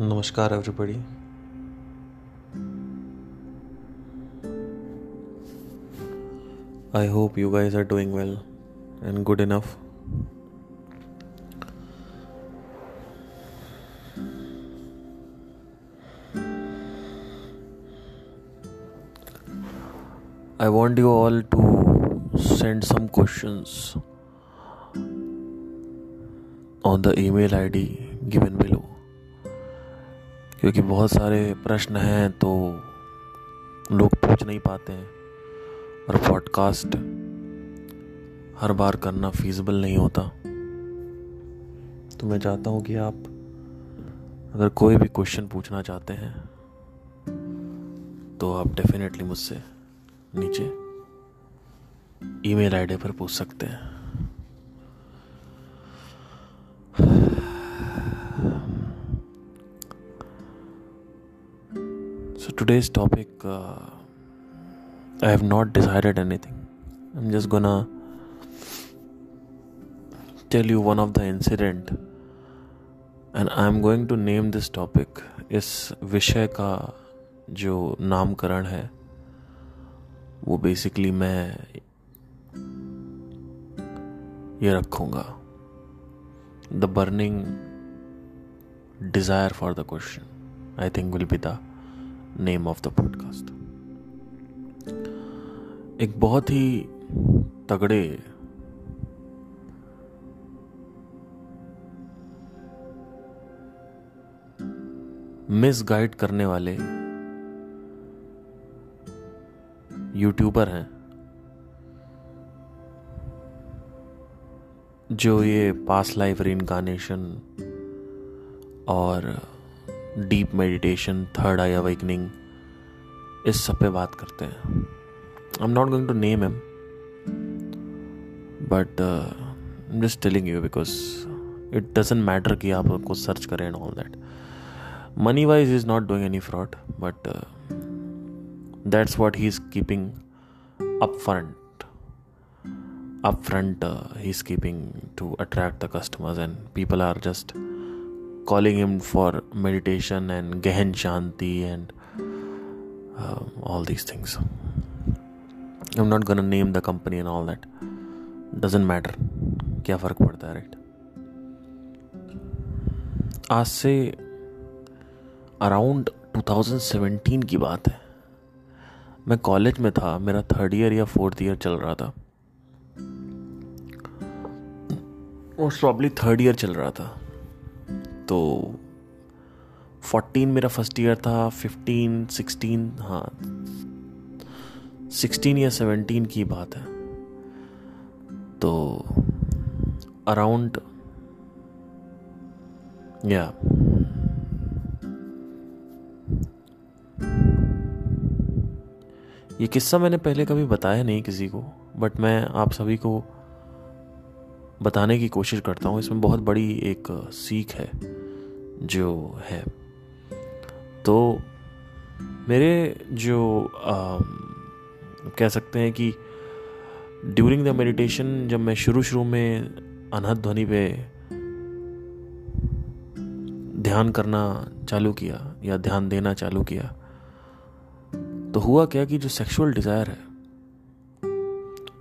Namaskar, everybody. I hope you guys are doing well and good enough. I want you all to send some questions on the email ID given below. क्योंकि बहुत सारे प्रश्न हैं तो लोग पूछ नहीं पाते हैं। और पॉडकास्ट हर बार करना फीजिबल नहीं होता। तो मैं चाहता हूँ कि आप अगर कोई भी क्वेश्चन पूछना चाहते हैं तो आप डेफिनेटली मुझसे नीचे ईमेल आईडी पर पूछ सकते हैं। Today's topic, uh, I have not decided anything. I'm just gonna tell you one of the incident, and I'm going to name this topic. इस विषय का जो नामकरण है वो बेसिकली मैं ये रखूँगा the burning desire for the question I think will be the name of the podcast एक बहुत ही तगड़े मिस गाइड करने वाले यूट्यूबर हैं, जो ये पास लाइफ रीनकारनेशन और deep meditation third eye awakening इस सब पे बात करते हैं। I am not going to name em but just telling you because it doesn't matter कि आप उनको सर्च करें and all that money wise is not doing any fraud but that's what he is keeping up front up front uh, he's keeping to attract the customers and people are just calling him for meditation and Gehen Shanti and uh, all these things. I'm not gonna name the company and all that. Doesn't matter. क्या फ़र्क पड़ता है right आज से around 2017 की बात है मैं कॉलेज में था मेरा थर्ड ईयर या फोर्थ ईयर चल रहा था मोस्ट प्रॉब्ली थर्ड ईयर चल रहा था तो फोर्टीन मेरा फ़र्स्ट ईयर था फिफ्टीन सिक्सटीन हाँ। सिक्सटीन या सेवेंटीन की बात है। तो अराउंड या ये किस्सा मैंने पहले कभी बताया नहीं किसी को बट मैं आप सभी को बताने की कोशिश करता हूँ। इसमें बहुत बड़ी एक सीख है। जो है। तो मेरे जो आ, कह सकते हैं कि ड्यूरिंग द मेडिटेशन जब मैं शुरू शुरू में अनहद ध्वनि पे ध्यान करना चालू किया या ध्यान देना चालू किया तो हुआ क्या कि जो सेक्सुअल डिज़ायर है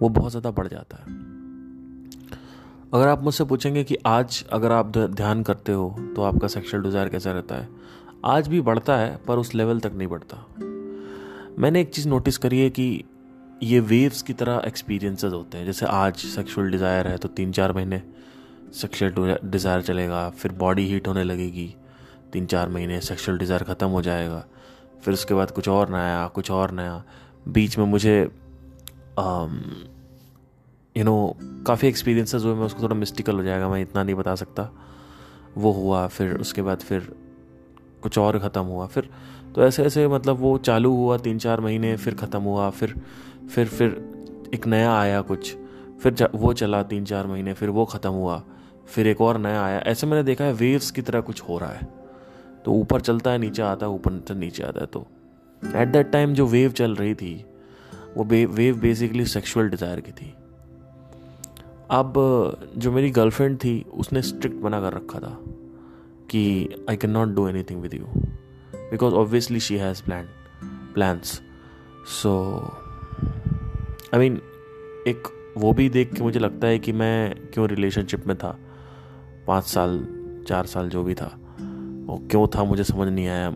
वो बहुत ज़्यादा बढ़ जाता है। अगर आप मुझसे पूछेंगे कि आज अगर आप ध्यान करते हो तो आपका सेक्सुअल डिज़ायर कैसा रहता है? आज भी बढ़ता है, पर उस लेवल तक नहीं बढ़ता। मैंने एक चीज़ नोटिस करी है कि ये वेव्स की तरह एक्सपीरियंसेस होते हैं। जैसे आज सेक्सुअल डिज़ायर है तो तीन चार महीने सेक्सुअल डिज़ायर चलेगा, फिर बॉडी हीट होने लगेगी तीन चार महीने सेक्सुअल डिज़ायर ख़त्म हो जाएगा, फिर उसके बाद कुछ और नया, कुछ और नया। बीच में मुझे यू नो काफ़ी एक्सपीरियंसेस हुए, मैं उसको थोड़ा मिस्टिकल हो जाएगा, मैं इतना नहीं बता सकता। वो हुआ, फिर उसके बाद फिर कुछ और ख़त्म हुआ, फिर तो ऐसे ऐसे मतलब वो चालू हुआ तीन चार महीने, फिर ख़त्म हुआ, फिर फिर फिर एक नया आया कुछ, फिर वो चला तीन चार महीने, फिर वो ख़त्म हुआ, फिर एक और नया आया। ऐसे मैंने देखा है वेव्स की तरह कुछ हो रहा है। तो ऊपर चलता है, नीचे आता है, ऊपर से नीचे आता है तो एट दैट टाइम जो वेव चल रही थी, वो वेव बेसिकली सेक्सुअल डिज़ायर की थी। अब, जो मेरी गर्लफ्रेंड थी, उसने स्ट्रिक्ट मना कर रखा था कि I can not do anything with you because obviously she has plan plans so I mean एक वो भी देख के मुझे लगता है कि मैं क्यों रिलेशनशिप में था? पाँच साल, चार साल जो भी था, वो क्यों था मुझे समझ नहीं आया।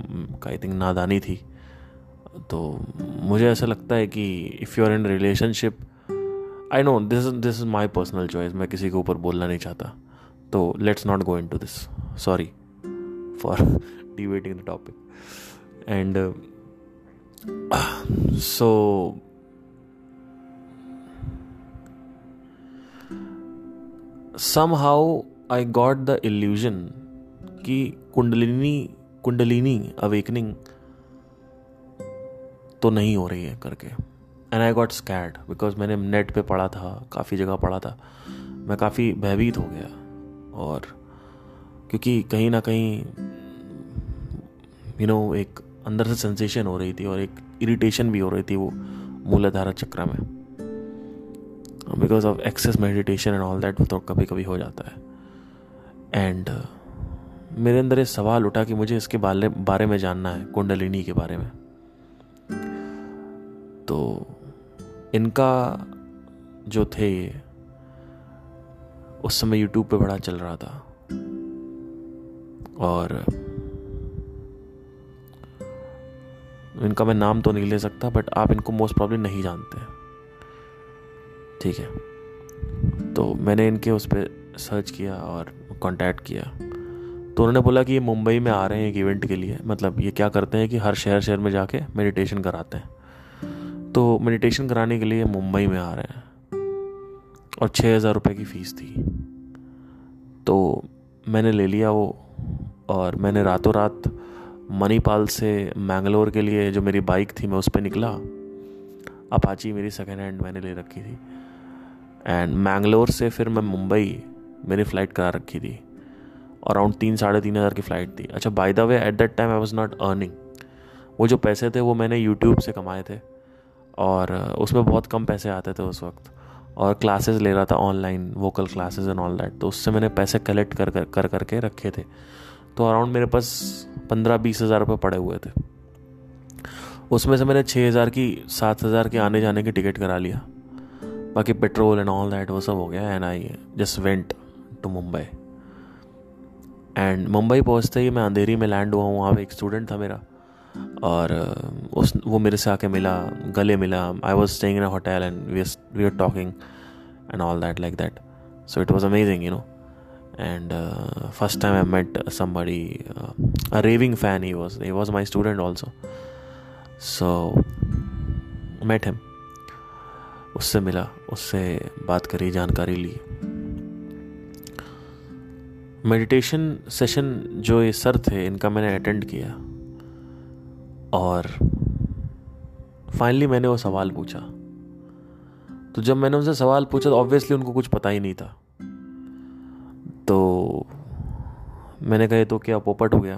आई थिंक नादानी थी। तो मुझे ऐसा लगता है कि if you are in relationship I know this this is my personal choice मैं किसी के ऊपर बोलना नहीं चाहता। तो let's not go into this sorry for debating the topic and so somehow I got the illusion कि कुंडलिनी कुंडलिनी अवेकनिंग तो नहीं हो रही है करके। And I got scared because मैंने नेट पे पढ़ा था, काफ़ी जगह पढ़ा था। मैं काफ़ी भयभीत हो गया और क्योंकि कहीं ना कहीं यू नो एक अंदर से सेंसेशन हो रही थी और एक इरिटेशन भी हो रही थी वो मूलाधारा चक्र में। Because of excess meditation and all that तो कभी कभी हो जाता है। एंड मेरे अंदर ये सवाल उठा कि मुझे इसके बारे बारे में जानना है, कुंडलिनी के बारे में। तो इनका जो थे, उस समय यूट्यूब पे बड़ा चल रहा था। और इनका मैं नाम तो नहीं ले सकता बट आप इनको मोस्ट प्रॉब्लम नहीं जानते। ठीक है। तो मैंने इनके उस पर सर्च किया और कांटेक्ट किया। तो उन्होंने बोला कि ये मुंबई में आ रहे हैं एक इवेंट के लिए। मतलब ये क्या करते हैं कि हर शहर शहर में जाके मेडिटेशन कराते हैं। तो मेडिटेशन कराने के लिए मुंबई में आ रहे हैं। और छः हज़ार रुपये की फ़ीस थी। तो मैंने ले लिया वो और मैंने रातों रात मणिपाल से मैंगलोर के लिए जो मेरी बाइक थी, मैं उस पर निकला। अपाची मेरी सेकेंड हैंड मैंने ले रखी थी। एंड मैंगलोर से फिर मैं मुंबई मेरी फ़्लाइट करा रखी थी। अराउंड तीन, साढ़े तीन हज़ार की फ़्लाइट थी। अच्छा by the way at that time I was not earning वो जो पैसे थे वो मैंने यूट्यूब से कमाए थे। और उसमें बहुत कम पैसे आते थे उस वक्त। और क्लासेस ले रहा था online vocal classes and all that तो उससे मैंने पैसे कलेक्ट कर कर कर, करके रखे थे। तो अराउंड मेरे पास पंद्रह बीस हज़ार रुपये पड़े हुए थे। उसमें से मैंने छः हज़ार की, सात हज़ार के आने जाने की टिकट करा लिया। बाकी पेट्रोल एंड ऑल दैट वो सब हो गया and I just went to Mumbai and Mumbai पहुँचते ही मैं अंधेरी में लैंड हुआ हूँ, वहाँ पे एक स्टूडेंट था मेरा। और उस वो मेरे से आके मिला गले मिला। I was staying in a hotel and we are talking and all that like that so it was amazing you know and first time I met somebody, uh, a raving fan. He was. He was my student also. So met उससे मिला उससे बात करी जानकारी ली। Meditation session जो ये sir थे इनका मैंने अटेंड किया। और फाइनली मैंने वो सवाल पूछा। तो जब मैंने उनसे सवाल पूछा तो ऑब्वियसली उनको कुछ पता ही नहीं था। तो मैंने कहे तो क्या पोपट हो गया?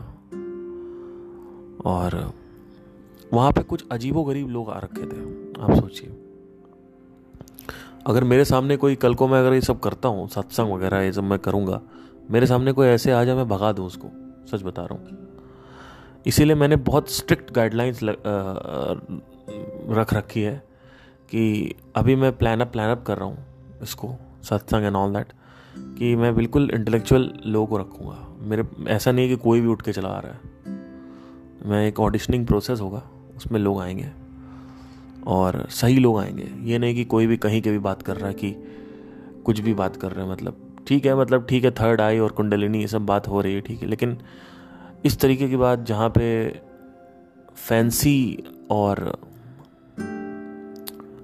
और वहाँ पे कुछ अजीबो गरीब लोग आ रखे थे। आप सोचिए। अगर मेरे सामने कोई, कल को मैं अगर ये सब करता हूँ, सत्संग वगैरह ये सब मैं करूँगा, मेरे सामने कोई ऐसे आ जाए, मैं भगा दूँ उसको। सच बता रहा हूँ। इसीलिए मैंने बहुत स्ट्रिक्ट गाइडलाइंस रख रखी है कि अभी मैं प्लान अप प्लान अप कर रहा हूँ इसको सत्संग एंड ऑल दैट कि मैं बिल्कुल इंटेलेक्चुअल लोगों को रखूँगा। मेरे, ऐसा नहीं है कि कोई भी उठ के चला आ रहा है। मैं एक ऑडिशनिंग प्रोसेस होगा, उसमें लोग आएँगे और सही लोग आएँगे। ये नहीं कि कोई भी कहीं के भी बात कर रहा है कि कुछ भी बात कर रहे हैं मतलब ठीक है मतलब ठीक है थर्ड आई और कुंडलिनी ये सब बात हो रही है, ठीक है, लेकिन इस तरीके की बात जहाँ पे फैंसी और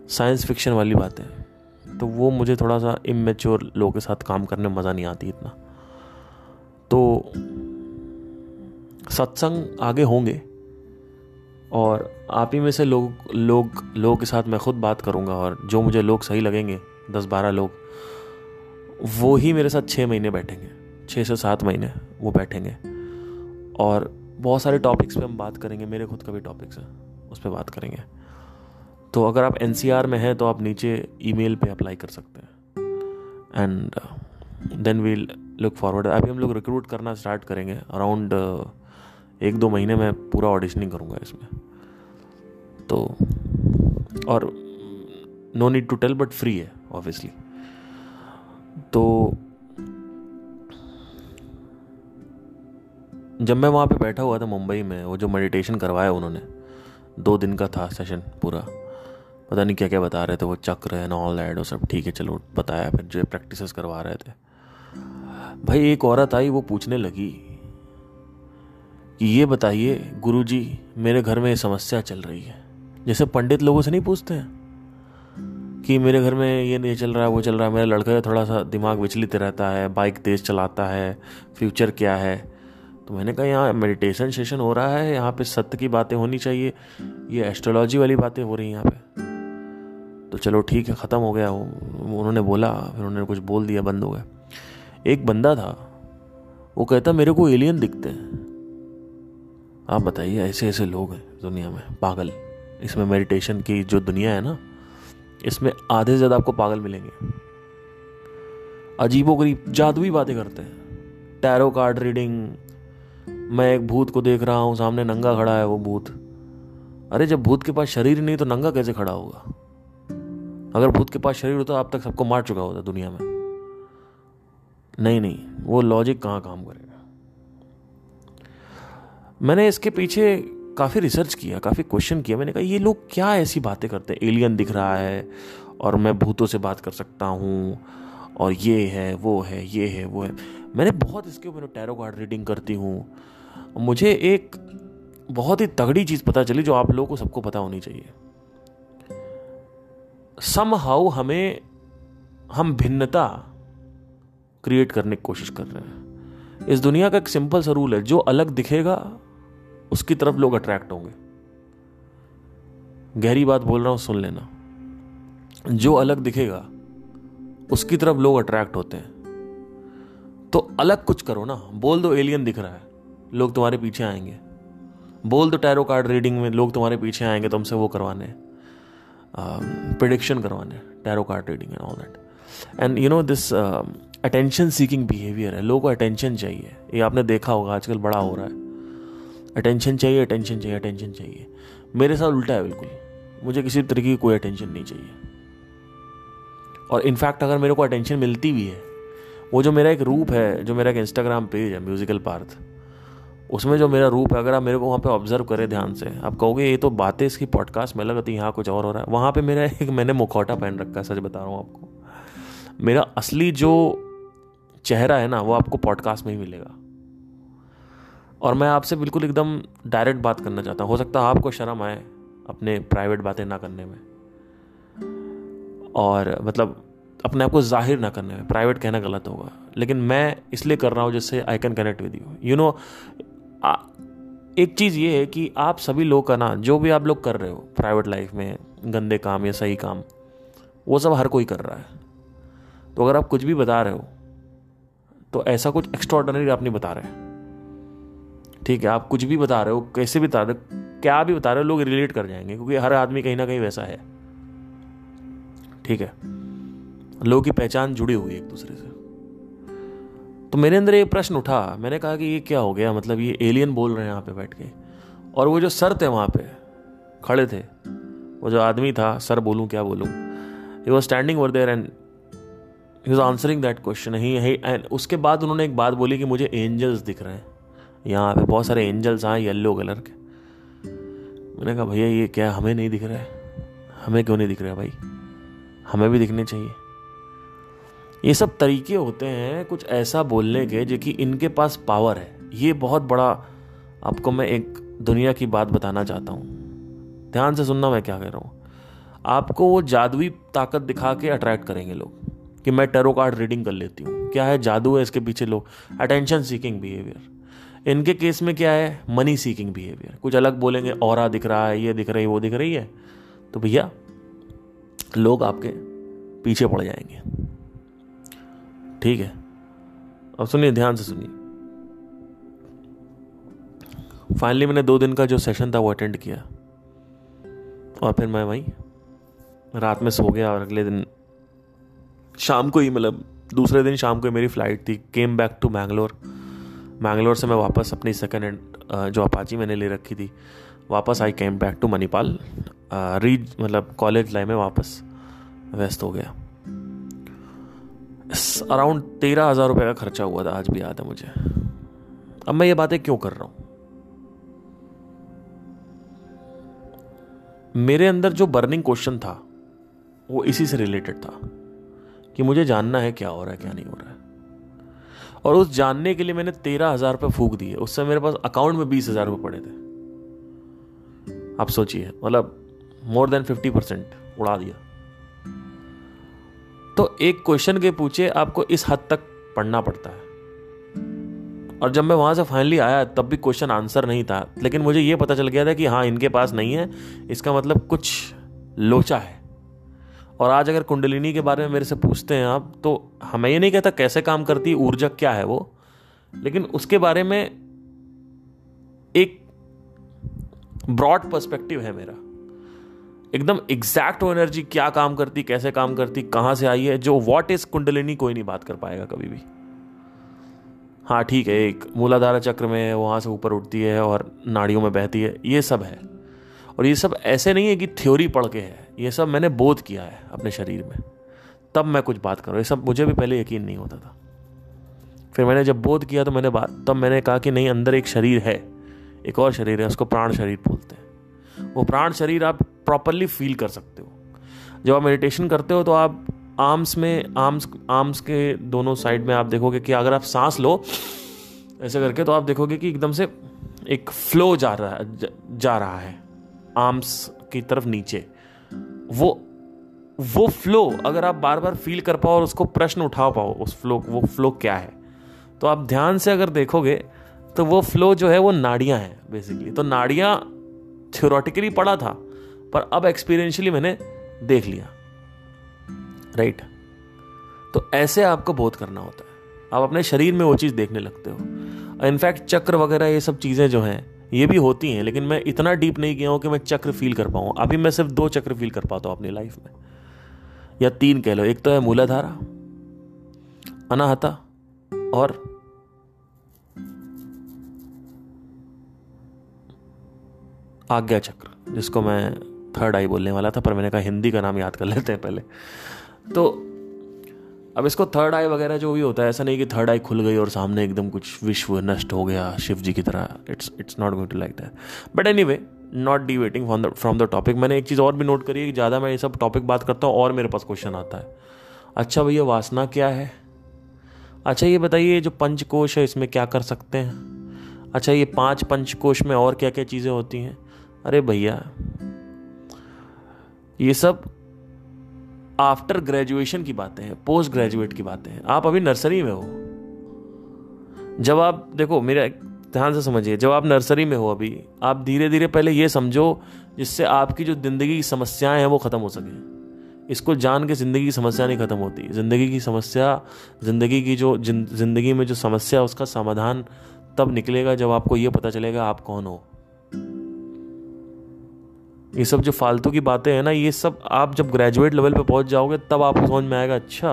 साइंस फिक्शन वाली बातें तो वो मुझे थोड़ा सा इमेच्योर लोगों के साथ काम करने में मज़ा नहीं आती इतना। तो सत्संग आगे होंगे और आप ही में से लोग लोग, लोगों के साथ मैं खुद बात करूँगा और जो मुझे लोग सही लगेंगे, दस बारह लोग, वो ही मेरे साथ छः महीने बैठेंगे छः से सात महीने वो बैठेंगे। और बहुत सारे टॉपिक्स पे हम बात करेंगे, मेरे खुद का भी टॉपिक्स है, उस पर बात करेंगे। तो अगर आप एनसीआर में हैं तो आप नीचे ईमेल पे अप्लाई कर सकते हैं। And then we'll look forward अभी हम लोग रिक्रूट करना स्टार्ट करेंगे अराउंड एक दो महीने में पूरा ऑडिशनिंग करूँगा इसमें। तो और no need to tell but free है ऑब्वियसली तो जब मैं वहाँ पे बैठा हुआ था मुंबई में, वो जो मेडिटेशन करवाया उन्होंने, दो दिन का था सेशन पूरा। पता नहीं क्या क्या बता रहे थे, वो चक्र एंड ऑल दैट और सब ठीक है, चलो बताया, फिर जो प्रैक्टिस करवा रहे थे। भाई, एक औरत आई, वो पूछने लगी कि ये बताइए, गुरुजी, मेरे घर में ये समस्या चल रही है। जैसे पंडित लोगों से नहीं पूछते हैं कि मेरे घर में ये नहीं चल रहा है वो चल रहा है मेरा लड़का थोड़ा सा दिमाग विचलित रहता है बाइक तेज़ चलाता है फ्यूचर क्या है? तो मैंने कहा, यहाँ मेडिटेशन सेशन हो रहा है, यहाँ पे सत्य की बातें होनी चाहिए। ये एस्ट्रोलॉजी वाली बातें हो रही हैं यहाँ पे। तो चलो ठीक है, ख़त्म हो गया। वो उन्होंने बोला, फिर उन्होंने कुछ बोल दिया, बंद हो गया। एक बंदा था, वो कहता, मेरे को एलियन दिखते हैं। आप बताइए, ऐसे ऐसे लोग हैं दुनिया में, पागल। इसमें मेडिटेशन की जो दुनिया है ना, इसमें आधे से ज़्यादा आपको पागल मिलेंगे। अजीबो गरीब जादुई बातें करते हैं। टैरो कार्ड रीडिंग मैं एक भूत को देख रहा हूँ, सामने नंगा खड़ा है वो भूत। अरे जब भूत के पास शरीर नहीं तो नंगा कैसे खड़ा होगा? अगर भूत के पास शरीर होता आप तक सबको मार चुका होता दुनिया में। नहीं नहीं, वो लॉजिक कहाँ काम करेगा? मैंने इसके पीछे काफ़ी रिसर्च किया, काफ़ी क्वेश्चन किया। मैंने कहा, ये लोग क्या ऐसी बातें करते हैं? एलियन दिख रहा है और मैं भूतों से बात कर सकता हूँ और ये है, वो है, ये है, वो है। मैंने बहुत इसके ऊपर टैरो कार्ड रीडिंग करती हूँ। मुझे एक बहुत ही तगड़ी चीज़ पता चली जो आप लोगों को सबको पता होनी चाहिए। सम हाउ हमें, हम भिन्नता क्रिएट करने की कोशिश कर रहे हैं। इस दुनिया का एक सिंपल सा रूल है, जो अलग दिखेगा, उसकी तरफ़ लोग अट्रैक्ट होंगे। गहरी बात बोल रहा हूँ, सुन लेना। जो अलग दिखेगा, उसकी तरफ़ लोग अट्रैक्ट होते हैं। तो अलग कुछ करो ना, बोल दो एलियन दिख रहा है। लोग तुम्हारे पीछे आएँगे। बोल दो टैरो कार्ड रीडिंग में लोग तुम्हारे पीछे आएँगे, तुमसे वो करवाने प्रडिक्शन करवाने tarot card reading and all that and you know this attention seeking behaviour है। लोगों को अटेंशन चाहिए। ये आपने देखा होगा, आजकल बड़ा हो रहा है। अटेंशन चाहिए अटेंशन चाहिए अटेंशन चाहिए। मेरे साथ उल्टा है बिल्कुल। मुझे किसी तरीके की कोई अटेंशन नहीं चाहिए। और इनफैक्ट अगर मेरे को अटेंशन मिलती भी है, वो जो मेरा एक रूप है, जो मेरा एक इंस्टाग्राम पेज है म्यूजिकल पार्थ उसमें जो मेरा रूप है, अगर आप मेरे को वहाँ पे ऑब्ज़र्व करें ध्यान से, आप कहोगे, ये तो बातें इसकी पॉडकास्ट में लगती यहाँ कुछ और हो रहा है। वहाँ पे मेरा एक मैंने मुखौटा पहन रखा है, सच बता रहा हूँ आपको। मेरा असली जो चेहरा है ना, वो आपको पॉडकास्ट में ही मिलेगा। और मैं आपसे बिल्कुल एकदम डायरेक्ट बात करना चाहता हूँ। हो सकता है आपको शर्म आए अपने प्राइवेट बातें ना करने में। और मतलब अपने आप को ज़ाहिर ना करने में प्राइवेट कहना गलत होगा। लेकिन मैं इसलिए कर रहा हूँ जिससे I can connect with you you know एक चीज़ ये है कि आप सभी लोग का ना, जो भी आप लोग कर रहे हो प्राइवेट लाइफ में, गंदे काम या सही काम, वो सब हर कोई कर रहा है। तो अगर आप कुछ भी बता रहे हो तो ऐसा कुछ एक्स्ट्रॉर्डनरी आप नहीं बता रहे ठीक है, आप कुछ भी बता रहे हो, कैसे भी बता रहे हो, क्या भी बता रहे हो, लोग रिलेट कर जाएँगे, क्योंकि हर आदमी कहीं ना कहीं वैसा है। ठीक है, लोगों की पहचान जुड़ी हुई है एक दूसरे से। तो मेरे अंदर ये प्रश्न उठा। मैंने कहा कि ये क्या हो गया? मतलब ये एलियन बोल रहे हैं यहाँ पे बैठ के। और वो जो सर थे वहाँ पे, खड़े थे, वो जो आदमी था, सर बोलूँ, क्या बोलूँ? He was standing over there and he was answering that question ही एंड उसके बाद उन्होंने एक बात बोली कि मुझे एंजल्स दिख रहे हैं। यहाँ पे बहुत सारे एंजल्स आए येल्लो कलर के। मैंने कहा, भैया, ये क्या हमें नहीं दिख रहा है? हमें क्यों नहीं दिख रहा भाई? हमें भी दिखने चाहिए। ये सब तरीके होते हैं कुछ ऐसा बोलने के जो कि इनके पास पावर है। ये बहुत बड़ा आपको मैं एक दुनिया की बात बताना चाहता हूँ। ध्यान से सुनना मैं क्या कह रहा हूँ। आपको वो जादुई ताकत दिखा के अट्रैक्ट करेंगे लोग कि मैं टेरो कार्ड रीडिंग कर लेती हूँ। क्या है? जादू है इसके पीछे लोग। अटेंशन सीकिंग बिहेवियर इनके केस में क्या है? मनी सीकिंग बिहेवियर कुछ अलग बोलेंगे और दिख रहा है, ये दिख रही है वो दिख रही है। तो भैया, लोग आपके पीछे पड़ जाएँगे। ठीक है। अब सुनिए, ध्यान से सुनिए। फाइनली मैंने दो दिन का जो सेशन था वो अटेंड किया। और फिर मैं वहीं रात में सो गया और अगले दिन शाम को ही मतलब दूसरे दिन शाम को ही मेरी फ़्लाइट थी। Came back to Mangalore Mangalore से मैं वापस अपनी सेकेंड हैंड जो अपाची मैंने ले रखी थी, वापस आई came back to Manipal reach मतलब कॉलेज लाइफ में वापस व्यस्त हो गया। अराउंड तेरह हज़ार रुपये का खर्चा हुआ था, आज भी याद है मुझे। अब मैं ये बातें क्यों कर रहा हूँ? मेरे अंदर जो बर्निंग क्वेश्चन था, वो इसी से रिलेटेड था कि मुझे जानना है क्या हो रहा है, क्या नहीं हो रहा है। और उस जानने के लिए मैंने तेरह हज़ार रुपये फूक दिए। उससे मेरे पास अकाउंट में बीस हज़ार रुपये पड़े थे। आप सोचिए मतलब मोर देन फिफ्टी परसेंट उड़ा दिया। तो एक क्वेश्चन के पूछे आपको इस हद तक पढ़ना पड़ता है। और जब मैं वहाँ से फाइनली आया, तब भी क्वेश्चन आंसर नहीं था। लेकिन मुझे यह पता चल गया था कि हाँ इनके पास नहीं है। इसका मतलब कुछ लोचा है। और आज अगर कुंडलिनी के बारे में मेरे से पूछते हैं आप तो हमें ये नहीं कहता कैसे काम करती ऊर्जा क्या है वो। लेकिन उसके बारे में एक ब्रॉड पर्सपेक्टिव है मेरा। एकदम एग्जैक्ट वो एनर्जी क्या काम करती, कैसे काम करती, कहाँ से आई है, जो वॉट इज़ कुंडलिनी कोई नहीं बात कर पाएगा कभी भी। हाँ ठीक है, एक मूलाधारा चक्र में वहाँ से ऊपर उठती है और नाड़ियों में बहती है, ये सब है। और ये सब ऐसे नहीं है कि थ्योरी पढ़ के है, ये सब मैंने बोध किया है अपने शरीर में। तब मैं कुछ बात करूँ, ये सब मुझे भी पहले यकीन नहीं होता था। फिर मैंने जब बोध किया तो मैंने बात, तब मैंने कहा कि नहीं, अंदर एक शरीर है, एक और शरीर है, उसको प्राण शरीर बोलते हैं। वो प्राण शरीर आप प्रॉपरली फील कर सकते हो। जब आप मेडिटेशन करते हो तो आप आर्म्स में आर्म्स आर्म्स के दोनों साइड में आप देखोगे कि अगर आप सांस लो, ऐसे करके तो आप देखोगे कि एकदम से एक फ्लो जा रहा है जा रहा है। आर्म्स की तरफ़ नीचे। वो वो फ्लो अगर आप बार बार फील कर पाओ और उसको प्रश्न उठा पाओ, उस फ्लो वो फ्लो क्या है? तो आप ध्यान से अगर देखोगे तो वो फ्लो जो है वो नाड़ियाँ हैं बेसिकली तो नाड़ियाँ थियोरटिकली पढ़ा था, पर अब एक्सपीरियंशियली मैंने देख लिया। राइट तो ऐसे आपको बोध करना होता है। आप अपने शरीर में वो चीज़ देखने लगते हो। इनफैक्ट चक्र वगैरह ये सब चीज़ें जो हैं, ये भी होती हैं, लेकिन मैं इतना डीप नहीं गया हूँ कि मैं चक्र फील कर पाऊँ। अभी मैं सिर्फ़ दो चक्र फील कर पाता हूँ अपनी लाइफ में। या तीन कह लो। एक तो है मूलाधारा, अनाहता और आज्ञा चक्र, जिसको मैं थर्ड आई बोलने वाला था, पर मैंने कहा हिंदी का नाम याद कर लेते हैं पहले। तो अब इसको थर्ड आई वगैरह जो भी होता है, ऐसा नहीं कि थर्ड आई खुल गई और सामने एकदम कुछ विश्व नष्ट हो गया शिव जी की तरह। It's it's not going to like that but anyway not deviating from the from the topic मैंने एक चीज़ और भी नोट करी है कि ज़्यादा मैं ये सब टॉपिक बात करता हूँ और मेरे पास क्वेश्चन आता है। अच्छा भैया, वासना क्या है? अच्छा ये बताइए जो पंचकोश है, इसमें क्या कर सकते हैं? अच्छा ये पाँच पंचकोश में और क्या क्या चीज़ें होती हैं? अरे भैया, ये सब आफ्टर ग्रेजुएशन की बातें हैं पोस्ट ग्रेजुएट की बातें हैं। आप अभी नर्सरी में हो। जब आप, देखो, मेरा ध्यान से समझिए, जब आप नर्सरी में हो अभी, आप धीरे धीरे पहले ये समझो, जिससे आपकी जो ज़िंदगी की समस्याएँ हैं वो खत्म हो सके। इसको जान के ज़िंदगी की समस्या नहीं ख़त्म होती। ज़िंदगी की समस्या, ज़िंदगी की जो ज़िंदगी में जो समस्या उसका समाधान तब निकलेगा जब आपको ये पता चलेगा आप कौन हो। ये सब जो फालतू की बातें हैं ना, ये सब आप जब ग्रेजुएट लेवल पे पहुँच जाओगे, तब आपको समझ में आएगा अच्छा।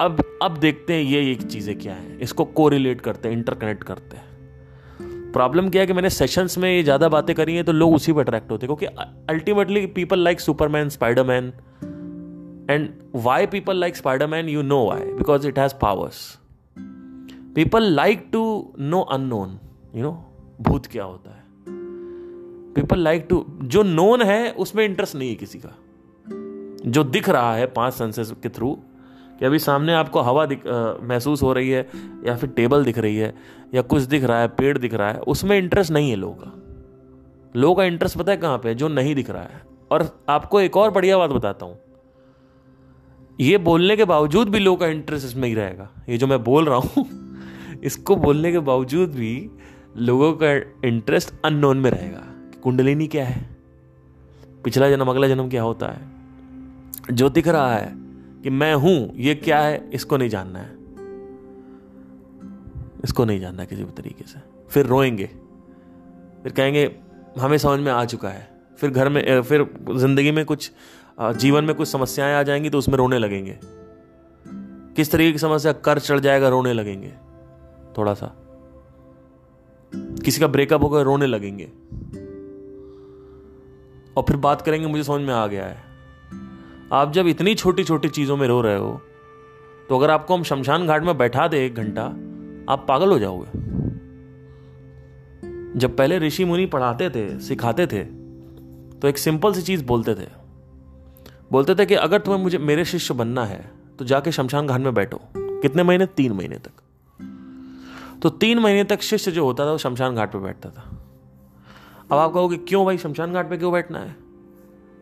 अब अब देखते हैं ये एक चीज़ें क्या है। इसको कोरिलेट करते हैं इंटरकनेक्ट करते हैं। प्रॉब्लम क्या है कि मैंने सेशंस में ये ज़्यादा बातें करी हैं तो लोग उसी पर अट्रैक्ट होते हैं, क्योंकि ultimately people like Superman Spiderman and why people like Spiderman you know why because it has powers people like to know unknown you know भूत क्या होता है। पीपल लाइक टू जो नोन है, उसमें इंटरेस्ट नहीं है किसी का। जो दिख रहा है पाँच सेंसेस के थ्रू कि अभी सामने आपको हवा दिख महसूस हो रही है, या फिर टेबल दिख रही है, या कुछ दिख रहा है, पेड़ दिख रहा है, उसमें इंटरेस्ट नहीं है लोगों का। लोगों का इंटरेस्ट पता है कहाँ पे जो नहीं दिख रहा है। और आपको एक और बढ़िया बात बताता हूँ। ये बोलने के बावजूद भी लोगों का इंटरेस्ट इसमें ही रहेगा। ये जो मैं बोल रहा हूँ, इसको बोलने के बावजूद भी लोगों का इंटरेस्ट अननोन में रहेगा। कुंडलिनी क्या है? पिछला जन्म, अगला जन्म क्या होता है? जो दिख रहा है कि मैं हूँ, ये क्या है? इसको नहीं जानना है। इसको नहीं जानना किसी भी तरीके से। फिर रोएँगे। फिर कहेंगे, हमें समझ में आ चुका है। फिर घर में फिर ज़िंदगी में कुछ जीवन में कुछ समस्याएँ आ जाएँगी तो उसमें रोने लगेंगे। किस तरीके की समस्या? कर चढ़ जाएगा, रोने लगेंगे। थोड़ा सा। किसी का ब्रेकअप होगा, रोने लगेंगे। और फिर बात करेंगे, मुझे समझ में आ गया है। आप जब इतनी छोटी छोटी चीज़ों में रो रहे हो तो अगर आपको हम शमशान घाट में बैठा दे एक घंटा, आप पागल हो जाओगे। जब पहले ऋषि मुनि पढ़ाते थे, सिखाते थे तो एक सिंपल सी चीज़ बोलते थे। बोलते थे कि अगर तुम्हें मुझे, मेरे शिष्य बनना है तो जाके शमशान घाट में बैठो। कितने महीने? तीन महीने तक। तो तीन महीने तक शिष्य जो होता था, वो शमशान घाट पे बैठता था। अब आप कहोगे, क्यों भाई? शमशान घाट पे क्यों बैठना है?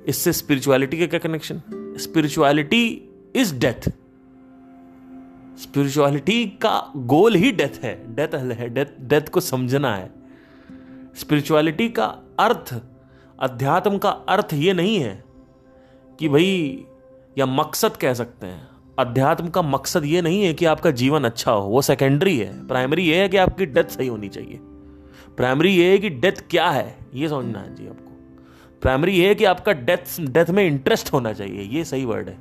इससे स्पिरिचुअलिटी का क्या connection spirituality is death spirituality का गोल ही डेथ है। डेथ है। डेथ डेथ को समझना है। स्पिरिचुअलिटी का अर्थ, अध्यात्म का अर्थ ये नहीं है कि भाई, या मकसद कह सकते हैं। अध्यात्म का मकसद ये नहीं है कि आपका जीवन अच्छा हो। वो सेकेंडरी है। प्राइमरी ये है कि आपकी डेथ सही होनी चाहिए। प्राइमरी ये है कि डेथ क्या है? ये समझना है जी आपको। प्राइमरी ये है कि आपका डेथ डेथ में इंटरेस्ट होना चाहिए, ये सही वर्ड है।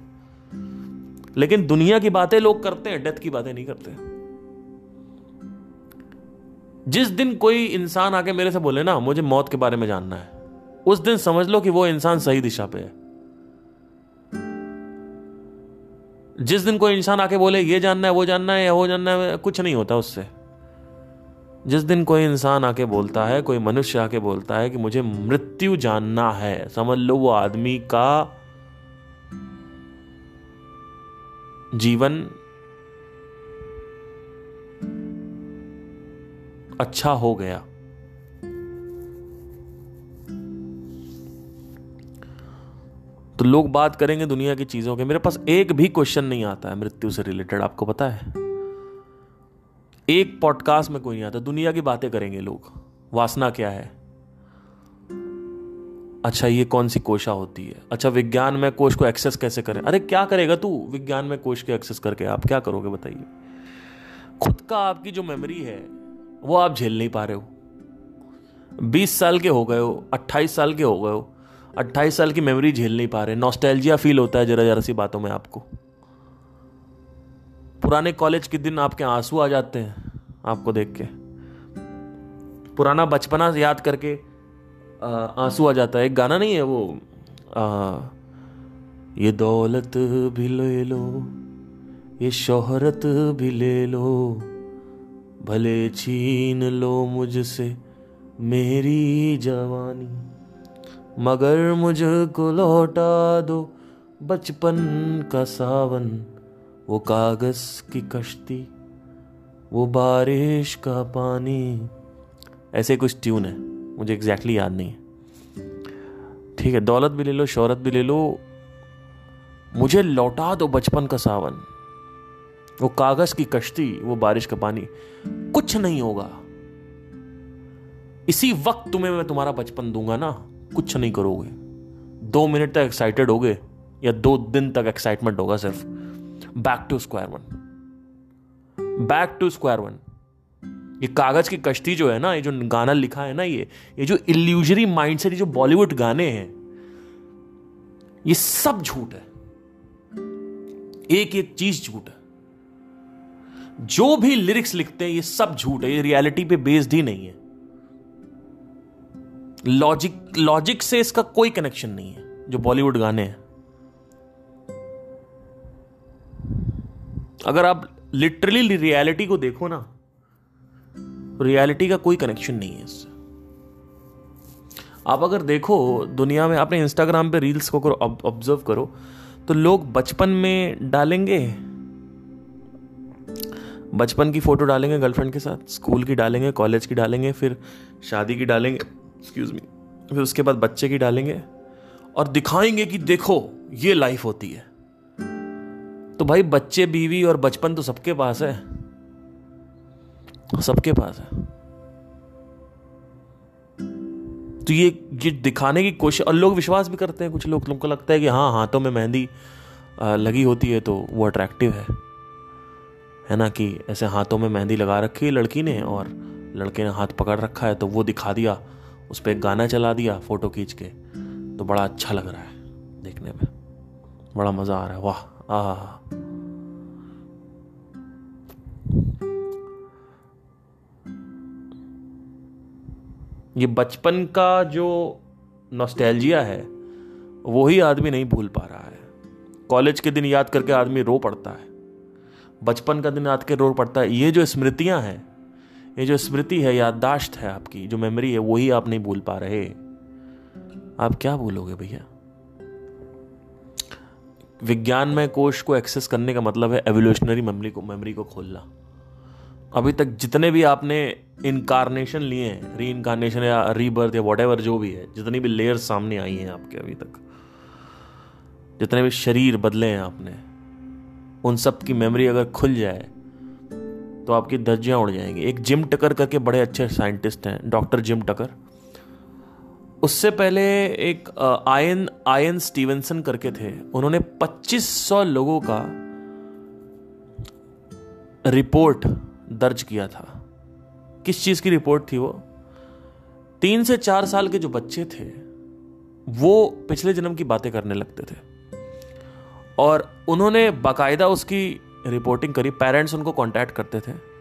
लेकिन दुनिया की बातें लोग करते हैं डेथ की बातें नहीं करते जिस दिन कोई इंसान आके मेरे से बोले ना, मुझे मौत के बारे में जानना है, उस दिन समझ लो कि वो इंसान सही दिशा पे है। जिस दिन कोई इंसान आके बोले, ये जानना है, वो जानना है, या वो जानना है, कुछ नहीं होता उससे। जिस दिन कोई इंसान आके बोलता है, कोई मनुष्य आके बोलता है कि मुझे मृत्यु जानना है, समझ लो वो आदमी का जीवन अच्छा हो गया। तो लोग बात करेंगे दुनिया की चीज़ों के। मेरे पास एक भी क्वेश्चन नहीं आता है मृत्यु से रिलेटेड आपको पता है? एक पॉडकास्ट में कोई नहीं आता, दुनिया की बातें करेंगे लोग। वासना क्या है? अच्छा ये कौन सी कोशा होती है? अच्छा विज्ञान में कोश को एक्सेस कैसे करें? अरे, क्या करेगा तू? विज्ञान में कोश के एक्सेस करके आप क्या करोगे बताइए। खुद का आपकी जो मेमोरी है, वो आप झेल नहीं पा रहे हो। बीस साल के हो गए हो, अट्ठाईस साल के हो गए हो, अट्ठाईस साल की मेमोरी झेल नहीं पा रहे। नॉस्टैल्जिया फील होता है जरा जरा सी बातों में आपको। पुराने कॉलेज के दिन आपके आँसू आ जाते हैं आपको देख के। पुराना बचपना याद करके आँसू आ जाता है। एक गाना नहीं है वो? आ, ये दौलत भी ले लो ये शोहरत भी ले लो भले छीन लो मुझसे मेरी जवानी मगर मुझको लौटा दो बचपन का सावन। वो कागज़ की कश्ती, वो बारिश का पानी। ऐसे कुछ ट्यून है, मुझे एग्जैक्टली याद नहीं है। ठीक है, दौलत भी ले लो, शोहरत भी ले लो। मुझे लौटा दो बचपन का सावन। वो कागज़ की कश्ती, वो बारिश का पानी। कुछ नहीं होगा। इसी वक्त तुम्हें मैं तुम्हारा बचपन दूँगा ना, कुछ नहीं करोगे। दो मिनट तक एक्साइटेड होगे, या दो दिन तक एक्साइटमेंट होगा सिर्फ़। Back to square one back to square one ये कागज़ की कश्ती जो है ना, ये जो गाना लिखा है ना ये ये जो इल्यूजरी माइंड से जो बॉलीवुड गाने हैं, ये सब झूठ है। एक एक चीज़ झूठ है। जो भी लिरिक्स लिखते हैं, ये सब झूठ है। ये रियलिटी पे बेस्ड ही नहीं है। लॉजिक लॉजिक से इसका कोई कनेक्शन नहीं है, जो बॉलीवुड गाने हैं। अगर आप लिटरली रियलिटी को देखो ना रियलिटी का कोई कनेक्शन नहीं है इससे। आप अगर देखो दुनिया में आपने इंस्टाग्राम पे रील्स को ऑब्ज़र्व करो तो लोग बचपन में डालेंगे। बचपन की फ़ोटो डालेंगे गर्लफ्रेंड के साथ स्कूल की डालेंगे कॉलेज की डालेंगे, फिर शादी की डालेंगे एक्सक्यूज मी फिर उसके बाद बच्चे की डालेंगे, और दिखाएँगे कि देखो, ये लाइफ होती है। तो भाई बच्चे, बीवी और बचपन तो सबके पास है। सबके पास है। तो ये ये दिखाने की कोशिश, और लोग विश्वास भी करते हैं, कुछ लोग लोगों को लगता है कि हाँ हाथों में मेहंदी लगी होती है तो वो अट्रैक्टिव है। है ना कि ऐसे हाथों में मेहंदी लगा रखी है लड़की ने, और लड़के ने हाथ पकड़ रखा है तो वो दिखा दिया, उस पर गाना चला दिया, फ़ोटो खींच के। तो बड़ा अच्छा लग रहा है, देखने में। बड़ा मज़ा आ रहा है, वाह। ये बचपन का जो नॉस्टैल्जिया है वही आदमी नहीं भूल पा रहा है। कॉलेज के दिन याद करके आदमी रो पड़ता है। बचपन का दिन याद के रो पड़ता है। ये जो स्मृतियाँ हैं, ये जो स्मृति है, याददाश्त है आपकी, जो मेमोरी है वही आप नहीं भूल पा रहे। आप क्या भूलोगे भैया? विज्ञान में कोश को एक्सेस करने का मतलब है एवोल्यूशनरी मेमोरी को मेमोरी को खोलना। अभी तक जितने भी आपने इनकारनेशन लिए हैं री इनकारनेशन या रीबर्थ या वॉट जो भी है, जितनी भी लेयर्स सामने आई हैं आपके अभी तक, जितने भी शरीर बदले हैं आपने, उन सब की मेमोरी अगर खुल जाए तो आपकी धज्जियाँ उड़ जाएँगी। एक जिम टकर करके बड़े अच्छे साइंटिस्ट हैं डॉक्टर जिम टकर। उससे पहले एक आयन आयन स्टीवेंसन करके थे। उन्होंने 2500 लोगों का रिपोर्ट दर्ज किया था। किस चीज़ की रिपोर्ट थी वो? तीन से चार साल के जो बच्चे थे, वो पिछले जन्म की बातें करने लगते थे। और उन्होंने बाकायदा उसकी रिपोर्टिंग करी, पेरेंट्स उनको कांटेक्ट करते थे।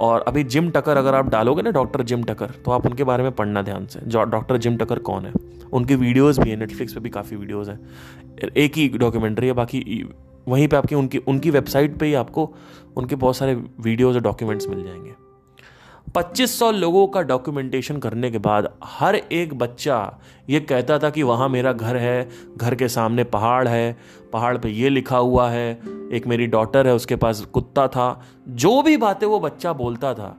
और अभी जिम टकर अगर आप डालोगे ना डॉक्टर जिम टकर तो आप उनके बारे में पढ़ना ध्यान से। डॉक्टर जिम टकर कौन है? उनकी वीडियोस भी हैं नेटफ्लिक्स पे भी काफ़ी वीडियोस हैं। एक ही डॉक्यूमेंट्री है, बाकी वहीं पे आपकी उनकी उनकी वेबसाइट पे ही आपको उनके बहुत सारे वीडियोस और डॉक्यूमेंट्स मिल जाएँगे। 2500 लोगों का डॉक्यूमेंटेशन करने के बाद हर एक बच्चा ये कहता था कि वहाँ मेरा घर है, घर के सामने पहाड़ है, पहाड़ पे ये लिखा हुआ है, एक मेरी डॉटर है, उसके पास कुत्ता था। जो भी बातें वो बच्चा बोलता था,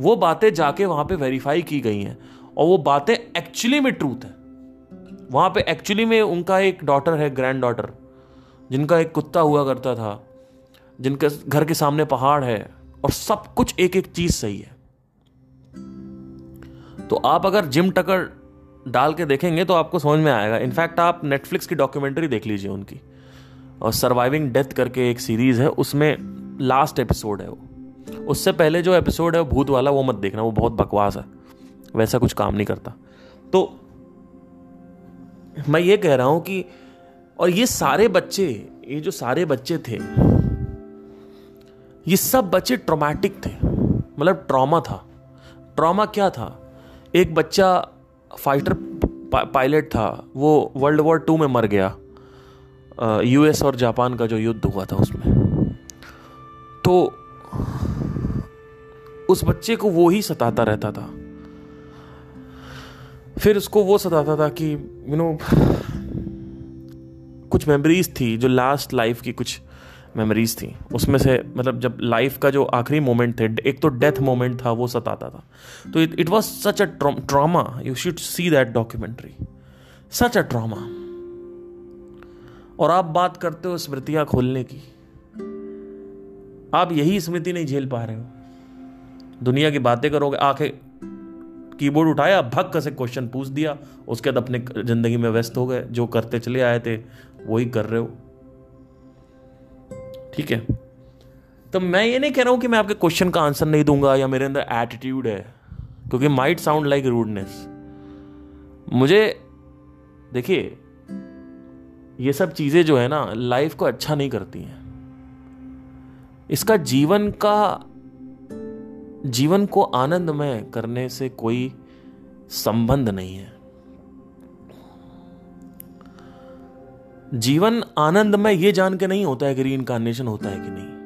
वो बातें जाके वहाँ पे वेरीफाई की गई हैं। और वो बातें एक्चुअली में ट्रूथ है। वहाँ पे एक्चुअली में उनका एक डॉटर है ग्रैंड डॉटर जिनका एक कुत्ता हुआ करता था, जिनके घर के सामने पहाड़ है, और सब कुछ एक एक चीज़ सही है। तो आप अगर जिम टकर डाल के देखेंगे तो आपको समझ में आएगा। इनफैक्ट आप नेटफ्लिक्स की डॉक्यूमेंट्री देख लीजिए उनकी। और सर्वाइविंग डेथ करके एक सीरीज़ है, उसमें लास्ट एपिसोड है वो। उससे पहले जो एपिसोड है वो भूत वाला, वो मत देखना, वो बहुत बकवास है। वैसा कुछ काम नहीं करता। तो मैं ये कह रहा हूँ कि, और ये सारे बच्चे, ये जो सारे बच्चे थे, ये सब बच्चे ट्रोमैटिक थे। मतलब ट्रॉमा था। ट्रॉमा क्या था? एक बच्चा फाइटर पायलट था वो वर्ल्ड वॉर टू में मर गया। यूएस और जापान का जो युद्ध हुआ था उसमें। तो उस बच्चे को वो ही सताता रहता था। फिर उसको वो सताता था कि यू you नो know, कुछ मेमोरीज थी जो लास्ट लाइफ की कुछ मेमोरीज थी। उसमें से मतलब जब लाइफ का जो आखिरी मोमेंट थे, एक तो डेथ मोमेंट था, वो सताता था। तो it was such a trauma you should see that documentary such a trauma और आप बात करते हो स्मृतियाँ खोलने की। आप यही स्मृति नहीं झेल पा रहे हो। दुनिया की बातें करोगे आके कीबोर्ड उठाया भक्क से क्वेश्चन पूछ दिया, उसके बाद अपने ज़िंदगी में व्यस्त हो गए, जो करते चले आए थे, वही कर रहे हो। ठीक है? तो मैं ये नहीं कह रहा हूँ कि मैं आपके क्वेश्चन का आंसर नहीं दूँगा या मेरे अंदर एटीट्यूड है, क्योंकि माइट साउंड लाइक रूडनेस मुझे, देखिए, ये सब चीज़ें जो है ना लाइफ को अच्छा नहीं करती हैं। इसका जीवन का, जीवन को आनंदमय करने से कोई संबंध नहीं है। जीवन आनंदमय ये जान के नहीं होता है कि री इनकारनेशन होता है कि नहीं।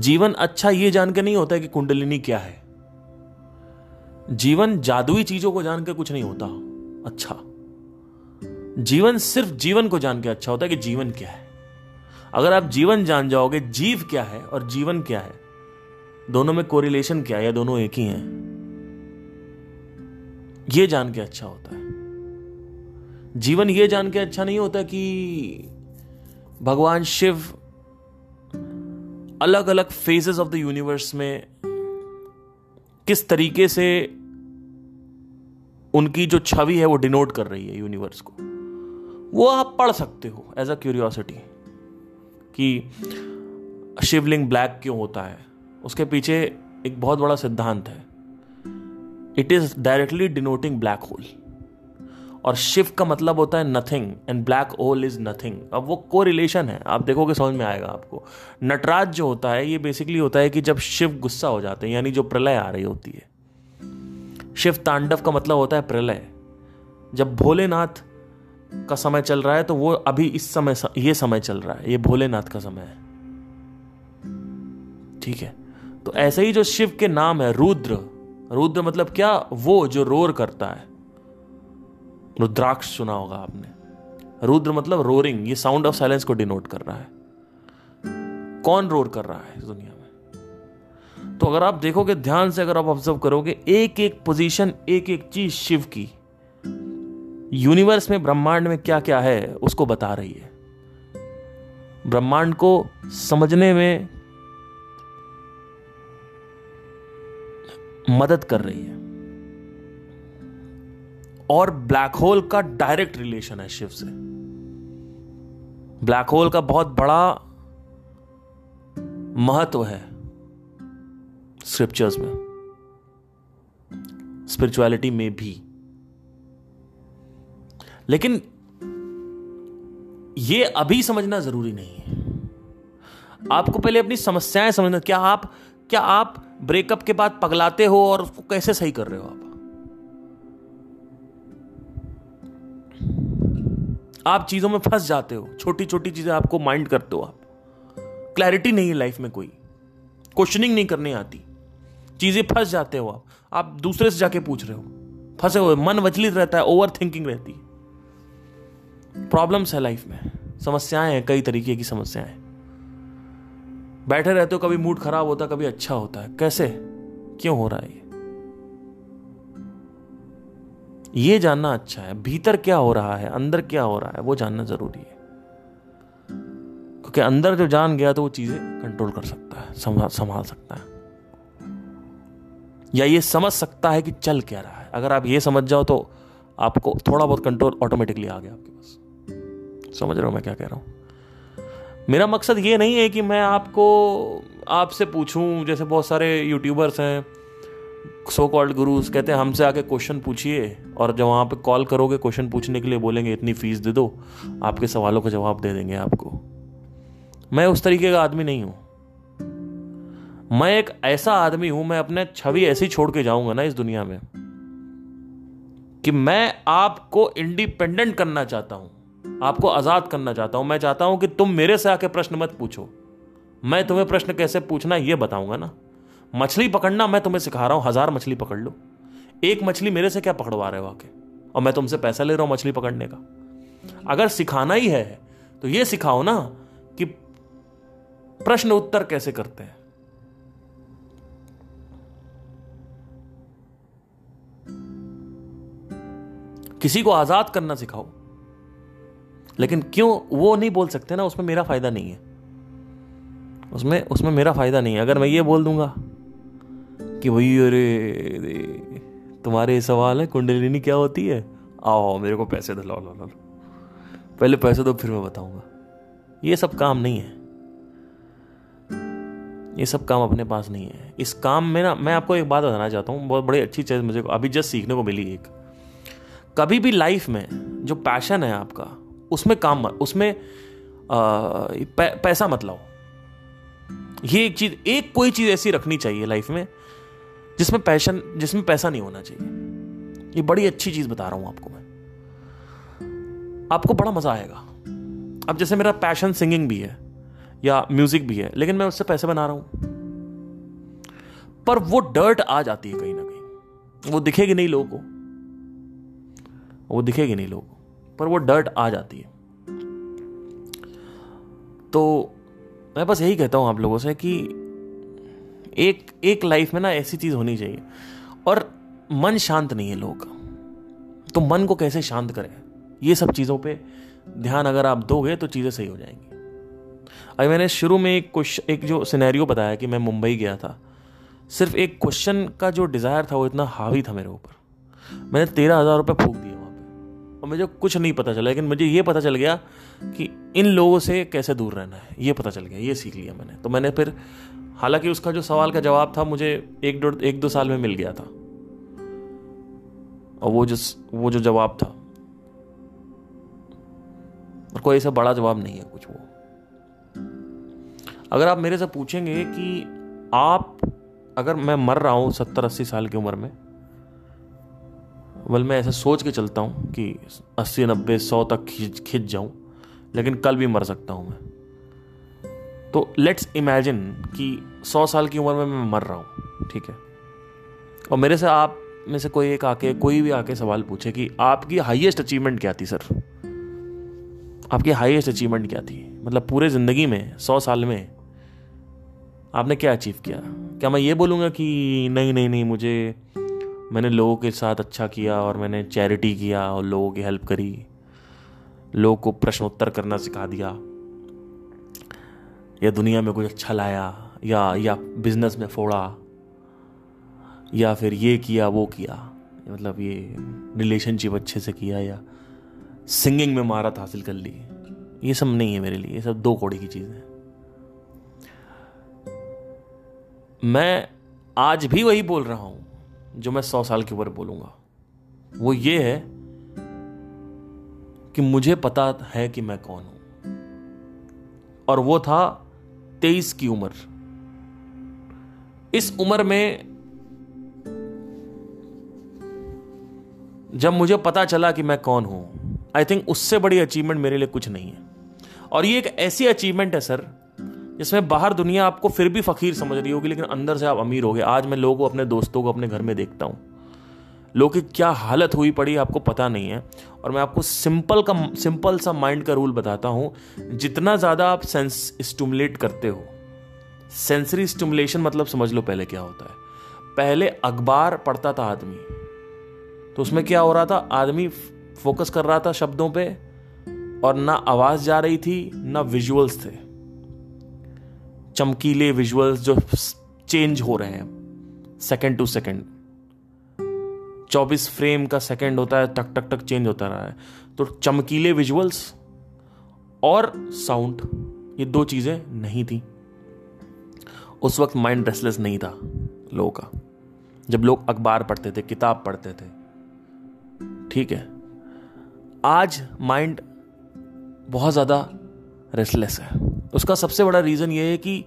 जीवन अच्छा ये जान के नहीं होता है कि कुंडलिनी क्या है। जीवन जादुई चीज़ों को जान के कुछ नहीं होता। अच्छा। जीवन सिर्फ़ जीवन को जान के अच्छा होता है कि जीवन क्या है। अगर आप जीवन जान जाओगे, जीव क्या है और जीवन क्या है, दोनों में कोरिलेशन क्या है या दोनों एक ही हैं, ये जान के अच्छा होता है। जीवन ये जान के अच्छा नहीं होता कि भगवान शिव अलग अलग फेजेस ऑफ़ द यूनिवर्स में किस तरीके से उनकी जो छवि है वो डिनोट कर रही है यूनिवर्स को। वो आप पढ़ सकते हो एज अ क्यूरियोसिटी कि शिवलिंग ब्लैक क्यों होता है। उसके पीछे एक बहुत बड़ा सिद्धांत है। It is directly denoting black hole और शिव का मतलब होता है nothing and black hole is nothing अब वो को रिलेशन है। आप देखोगे समझ में आएगा आपको। नटराज जो होता है, ये बेसिकली होता है कि जब शिव गुस्सा हो जाते हैं, यानी जो प्रलय आ रही होती है। शिव तांडव का मतलब होता है प्रलय। जब भोलेनाथ का समय चल रहा है तो वो अभी इस समय ये समय चल रहा है। ये भोलेनाथ का समय है। ठीक है? तो ऐसे ही जो शिव के नाम है, रुद्र। रुद्र मतलब क्या? वो जो रोर करता है। रुद्राक्ष सुना होगा आपने। रुद्र मतलब रोरिंग ये साउंड ऑफ़ साइलेंस को डिनोट कर रहा है। कौन रोर कर रहा है इस दुनिया में? तो अगर आप देखोगे, ध्यान से अगर आप ऑब्ज़र्व करोगे एक एक पोजीशन एक एक चीज़ शिव की। यूनिवर्स में ब्रह्मांड में क्या क्या है, उसको बता रही है। ब्रह्मांड को समझने में मदद कर रही है। और ब्लैक होल का डायरेक्ट रिलेशन है शिव से। ब्लैक होल का बहुत बड़ा महत्व है स्क्रिप्चर्स में। स्पिरिचुअलिटी में भी। लेकिन ये अभी समझना ज़रूरी नहीं है। आपको पहले अपनी समस्याएँ समझना, क्या आप क्या आप ब्रेकअप के बाद पगलाते हो और उसको कैसे सही कर रहे हो आप? आप चीज़ों में फंस जाते हो छोटी छोटी चीज़ें आपको माइंड करते हो आप। क्लैरिटी नहीं है लाइफ में कोई। क्वेश्चनिंग नहीं करने आती। चीज़ें फंस जाते हो आप। आप दूसरे से जाके पूछ रहे हो। फंसे हुए, मन वचलित रहता है ओवर थिंकिंग रहती है। प्रॉब्लम्स है लाइफ में। समस्याएँ हैं, कई तरीके की समस्याएँ। बैठे रहते हो, कभी मूड खराब होता है, कभी अच्छा होता है। कैसे? क्यों हो रहा है ये? ये जानना अच्छा है, भीतर क्या हो रहा है, अंदर क्या हो रहा है, वो जानना ज़रूरी है। क्योंकि अंदर जो जान गया तो वो चीज़ें कंट्रोल कर सकता है संभाल संभाल सकता है। या ये समझ सकता है कि चल क्या रहा है। अगर आप ये समझ जाओ तो आपको थोड़ा बहुत कंट्रोल ऑटोमेटिकली आ गया आपके पास। समझ रहे हो मैं क्या कह रहा हूँ? मेरा मकसद ये नहीं है कि मैं आपको, आपसे पूछूँ, जैसे बहुत सारे यूट्यूबर्स हैं सो कॉल्ड गुरुज कहते हैं, हमसे आके क्वेश्चन पूछिए और जब वहाँ पे कॉल करोगे क्वेश्चन पूछने के लिए बोलेंगे, इतनी फ़ीस दे दो, आपके सवालों का जवाब दे देंगे आपको. मैं उस तरीके का आदमी नहीं हूँ। मैं एक ऐसा आदमी हूँ, मैं अपने छवि ऐसी छोड़ के जाऊँगा ना इस दुनिया में कि मैं आपको इंडिपेंडेंट करना चाहता हूँ, आपको आज़ाद करना चाहता हूँ। मैं चाहता हूँ कि तुम मेरे से आके प्रश्न मत पूछो। मैं तुम्हें प्रश्न कैसे पूछना यह बताऊँगा ना। मछली पकड़ना मैं तुम्हें सिखा रहा हूँ, हज़ार मछली पकड़ लो। एक मछली मेरे से क्या पकड़वा रहे हो आके? और मैं तुमसे पैसा ले रहा हूँ मछली पकड़ने का। अगर सिखाना ही है तो ये सिखाओ ना कि प्रश्न उत्तर कैसे करते हैं। किसी को आज़ाद करना सिखाओ। लेकिन क्यों वो नहीं बोल सकते ना, उसमें मेरा फ़ायदा नहीं है। उसमें उसमें मेरा फ़ायदा नहीं है। अगर मैं ये बोल दूँगा कि भाई अरे तुम्हारे सवाल है कुंडलिनी क्या होती है? आओ मेरे को पैसे दो लो लो लो। पहले पैसे दो फिर मैं बताऊँगा। ये सब काम नहीं है। ये सब काम अपने पास नहीं है। इस काम में ना मैं आपको एक बात बताना चाहता हूँ बहुत बड़ी अच्छी चीज़ मुझे अभी जस्ट सीखने को मिली एक। कभी भी लाइफ में जो पैशन है आपका उसमें काम मत उसमें आ, पैसा मत लाओ। ये एक चीज़ एक कोई चीज़ ऐसी रखनी चाहिए लाइफ में जिसमें पैशन, जिसमें पैसा नहीं होना चाहिए। ये बड़ी अच्छी चीज़ बता रहा हूँ आपको मैं। आपको बड़ा मज़ा आएगा। अब जैसे मेरा पैशन सिंगिंग भी है, या म्यूज़िक भी है, लेकिन मैं उससे पैसे बना रहा हूँ। पर वो डर्ट आ जाती है कहीं ना कहीं। वो दिखेगी नहीं लोगों को। वो दिखेगी नहीं लोगों पर वो डर्ट आ जाती है। तो मैं बस यही कहता हूँ आप लोगों से कि एक एक लाइफ में ना ऐसी चीज़ होनी चाहिए। और मन शांत नहीं है लोग। तो मन को कैसे शांत करें? ये सब चीज़ों पे ध्यान अगर आप दोगे तो चीज़ें सही हो जाएँगी। अभी मैंने शुरू में एक क्वेश्चन एक जो सिनेरियो बताया कि मैं मुंबई गया था, सिर्फ़ एक क्वेश्चन का जो डिज़ायर था वो इतना हावी था मेरे ऊपर। मैंने तेरह हज़ार रुपये फूक दिए वहाँ पे। और मुझे कुछ नहीं पता चला, लेकिन मुझे ये पता चल गया कि इन लोगों से कैसे दूर रहना है, ये पता चल गया, ये सीख लिया मैंने। तो मैंने फिर हालाँकि उसका जो सवाल का जवाब था, मुझे एक दो एक दो साल में मिल गया था। और वो जो वो जो जवाब था, और कोई ऐसा बड़ा जवाब नहीं है कुछ वो। अगर आप मेरे से पूछेंगे कि आप, अगर मैं मर रहा हूँ सत्तर, अस्सी साल की उम्र में वल मैं ऐसा सोच के चलता हूँ कि अस्सी, नब्बे, सौ तक खिंच खिंच जाऊँ, लेकिन कल भी मर सकता हूँ मैं। तो लेट्स इमेजिन कि सौ साल की उम्र में मैं मर रहा हूँ, ठीक है? और मेरे से आप में से कोई एक आके, कोई भी आके सवाल पूछे कि आपकी हाईएस्ट अचीवमेंट क्या थी सर आपकी हाईएस्ट अचीवमेंट क्या थी? मतलब पूरे ज़िंदगी में, सौ साल में, आपने क्या अचीव किया? क्या मैं ये बोलूँगा कि नहीं नहीं नहीं, मुझे, मैंने लोगों के साथ अच्छा किया और मैंने चैरिटी किया और लोगों की हेल्प करी, लोगों को प्रश्नोत्तर करना सिखा दिया। या दुनिया में कुछ अच्छा लाया, या या बिज़नेस में फोड़ा, या फिर ये किया, वो किया। मतलब ये रिलेशनशिप अच्छे से किया, या सिंगिंग में महारत हासिल कर ली। ये सब नहीं है मेरे लिए, ये सब दो कौड़ी की चीज़ है। मैं आज भी वही बोल रहा हूँ, जो मैं सौ साल के ऊपर बोलूँगा। वो ये है कि मुझे पता है कि मैं कौन हूँ। और वो था तेईस की उम्र। इस उम्र में जब मुझे पता चला कि मैं कौन हूँ आई थिंक उससे बड़ी अचीवमेंट मेरे लिए कुछ नहीं है। और ये एक ऐसी अचीवमेंट है सर जिसमें बाहर दुनिया आपको फिर भी फकीर समझ रही होगी, लेकिन अंदर से आप अमीर हो गए। आज मैं लोगों, अपने दोस्तों को, अपने घर में देखता हूँ। लोग की क्या हालत हुई पड़ी आपको पता नहीं है। और मैं आपको सिंपल का सिंपल सा माइंड का रूल बताता हूँ। जितना ज़्यादा आप सेंस स्टूमुलेट करते हो सेंसरी स्टूमुलेशन मतलब समझ लो पहले क्या होता है। पहले अखबार पढ़ता था आदमी तो उसमें क्या हो रहा था? आदमी फोकस कर रहा था शब्दों पे, और ना आवाज़ जा रही थी, ना विजुअल्स थे। चमकीले विजुअल्स जो चेंज हो रहे हैं सेकंड टू सेकंड 24 फ्रेम का सेकंड होता है, टक टक टक चेंज होता रहा है। तो चमकीले विजुअल्स और साउंड ये दो चीज़ें नहीं थी। उस वक्त माइंड रेस्टलेस नहीं था लोगों का। जब लोग अखबार पढ़ते थे, किताब पढ़ते थे। ठीक है। आज माइंड बहुत ज़्यादा रेस्टलेस है। उसका सबसे बड़ा रीज़न ये है कि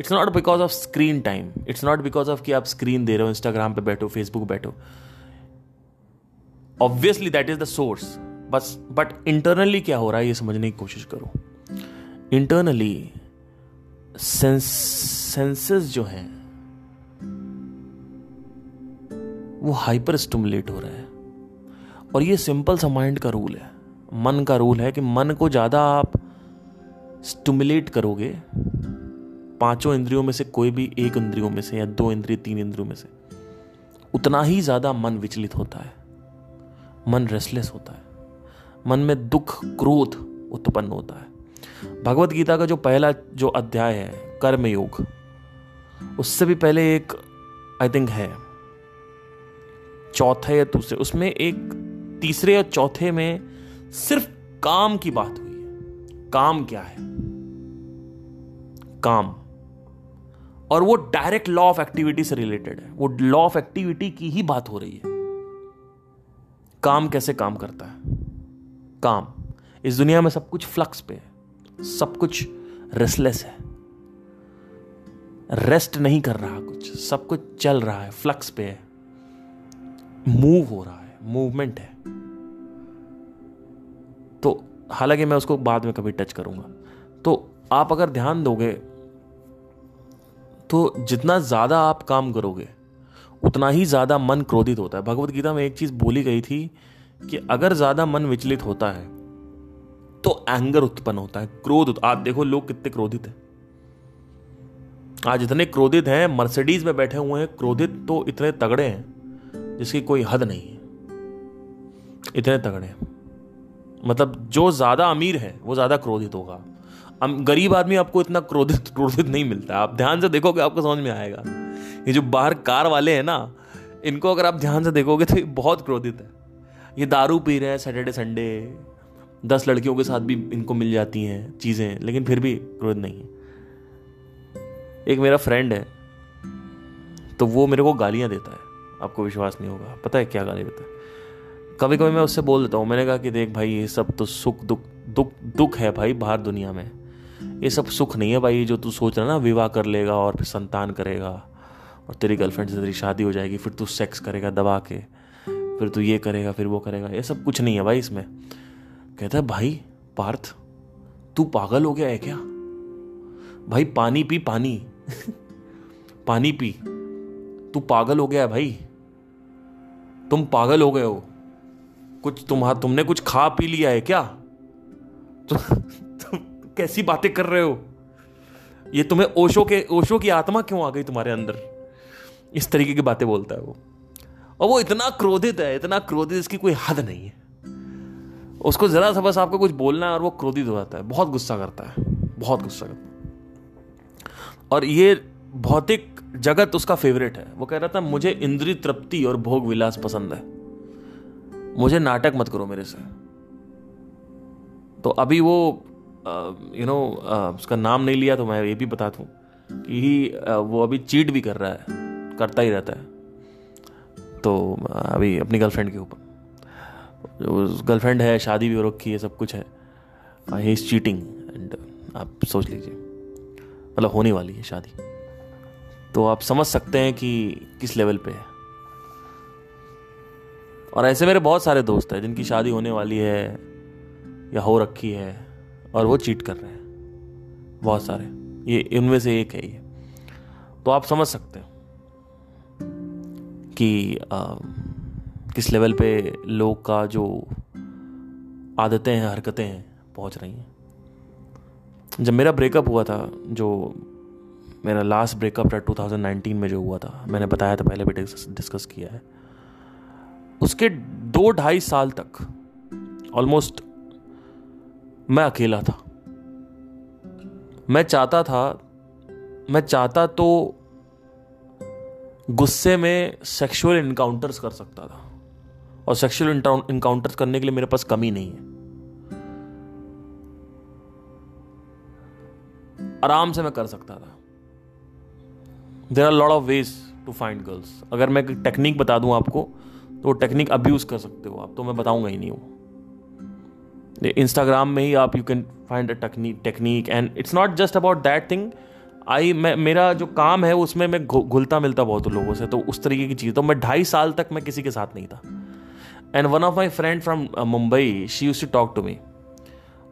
it's not because of screen time it's not because of कि आप स्क्रीन दे रहे हो इंस्टाग्राम पे बैठो फेसबुक बैठो। Obviously that is the source बस बट इंटरनली क्या हो रहा है, ये समझने की कोशिश करो। इंटरनली सेंसेस जो हैं, वो हाइपर स्टमुलेट हो रहे हैं। और ये सिंपल सा माइंड का रूल है। मन का रूल है कि मन को ज़्यादा आप स्टमुलेट करोगे, पाँचों इंद्रियों में से कोई भी एक इंद्रियों में से या दो इंद्रिय, तीन इंद्रियों में से, उतना ही ज़्यादा मन विचलित होता है। मन रेस्टलेस होता है। मन में दुख, क्रोध उत्पन्न होता है। भगवत गीता का जो पहला जो अध्याय है, कर्म योग, उससे भी पहले एक आई थिंक है। चौथे या दूसरे, उसमें एक तीसरे या चौथे में सिर्फ़ काम की बात हुई है। काम क्या है? काम। और वो डायरेक्ट लॉ ऑफ़ एक्टिविटी से रिलेटेड है। वो लॉ ऑफ़ एक्टिविटी की ही बात हो रही है। काम कैसे काम करता है? काम। इस दुनिया में सब कुछ फ्लक्स पे है। सब कुछ रेस्टलेस है। रेस्ट नहीं कर रहा कुछ। सब कुछ चल रहा है। फ्लक्स पे है। मूव हो रहा है। मूवमेंट है। तो हालाँकि मैं उसको बाद में कभी टच करूँगा। तो आप अगर ध्यान दोगे तो जितना ज़्यादा आप काम करोगे उतना ही ज़्यादा मन क्रोधित होता है। भगवत गीता में एक चीज़ बोली गई थी कि अगर ज़्यादा मन विचलित होता है तो एंगर उत्पन्न होता है, क्रोध आप देखो लोग कितने क्रोधित हैं। आज इतने क्रोधित हैं, मर्सिडीज में बैठे हुए हैं, क्रोधित तो इतने तगड़े हैं, जिसकी कोई हद नहीं है। इतने तगड़े मतलब जो ज़्यादा अमीर है, वो ज़्यादा क्रोधित होगा। गरीब आदमी आपको इतना क्रोधित क्रोधित नहीं मिलता। आप ध्यान से देखोगे, आपको समझ में आएगा। ये जो बाहर कार वाले हैं ना, इनको अगर आप ध्यान से देखोगे तो ये बहुत क्रोधित है। ये दारू पी रहे हैं सैटरडे संडे दस लड़कियों के साथ भी इनको मिल जाती हैं चीज़ें, लेकिन फिर भी क्रोध नहीं है। एक मेरा फ्रेंड है तो वो मेरे को गालियाँ देता है। आपको विश्वास नहीं होगा। पता है क्या गाली देता है? कभी कभी मैं उससे बोल देता हूँ, मैंने कहा कि देख भाई, ये सब तो सुख, दुख दुख दुख है भाई बाहर दुनिया में। ये सब सुख नहीं है भाई, जो तू सोच रहा ना, विवाह कर लेगा और फिर संतान करेगा। और तेरी गर्लफ्रेंड से तेरी शादी हो जाएगी फिर तू सेक्स करेगा दबा के फिर तू ये करेगा फिर वो करेगा ये सब कुछ नहीं है भाई इसमें। कहता है भाई पार्थ तू पागल हो गया है क्या? भाई पानी पी पानी पानी पी तू पागल हो गया है भाई तुम पागल हो गए हो कुछ तुम्हारा तुमने कुछ खा पी लिया है क्या? तु, तु, कैसी बातें कर रहे हो? ये तुम्हें ओशो के ओशो की आत्मा क्यों आ गई तुम्हारे अंदर? इस तरीके की बातें बोलता है वो। और वो इतना क्रोधित है, इतना क्रोधित इसकी कोई हद नहीं है। उसको जरा सा बस आपको कुछ बोलना है और वो क्रोधित हो जाता है। बहुत गुस्सा करता है, बहुत गुस्सा करता है। और ये भौतिक जगत उसका फेवरेट है। वो कह रहा था, मुझे इंद्री तृप्ति और भोग विलास पसंद है। मुझे नाटक मत करो मेरे से। तो अभी वो यू नो उसका नाम नहीं लिया तो मैं ये भी बता दूँ कि ही वो अभी चीट भी कर रहा है। करता ही रहता है। तो अभी अपनी गर्लफ्रेंड के ऊपर। गर्लफ्रेंड है, शादी भी हो रखी है, सब कुछ है। ही इज़ चीटिंग एंड आप सोच लीजिए। मतलब होने वाली है शादी। तो आप समझ सकते हैं कि किस लेवल पे है। और ऐसे मेरे बहुत सारे दोस्त हैं, जिनकी शादी होने वाली है या हो रखी है और वो चीट कर रहे हैं। बहुत सारे। ये, इनमें से एक है ये। तो आप समझ सकते हैं। कि आ, किस लेवल पे लोग का जो आदतें हैं हरकतें हैं पहुँच रही हैं। जब मेरा ब्रेकअप हुआ था जो मेरा लास्ट ब्रेकअप था 2019 में जो हुआ था मैंने बताया था पहले भी डिस्कस किया है। उसके दो ढाई साल तक ऑलमोस्ट मैं अकेला था। मैं चाहता था मैं चाहता तो गुस्से में सेक्सुअल इनकाउंटर्स कर सकता था। और सेक्सुअल इनकाउंटर्स करने के लिए मेरे पास कमी नहीं है। आराम से मैं कर सकता था। There are lot of ways to find girls अगर मैं टेक्निक बता दूँ आपको तो वो टेक्निक अब्यूज कर सकते हो आप तो मैं बताऊँगा ही नहीं वो। इंस्टाग्राम में ही आप you can find a technique technique and it's not just about that thing I, मैं, मेरा जो काम है, उसमें मैं घुलता मिलता बहुत लोगों से तो उस तरीके की चीज़। तो मैं ढाई साल तक मैं किसी के साथ नहीं था। And one of my friend from Mumbai she use to talk to me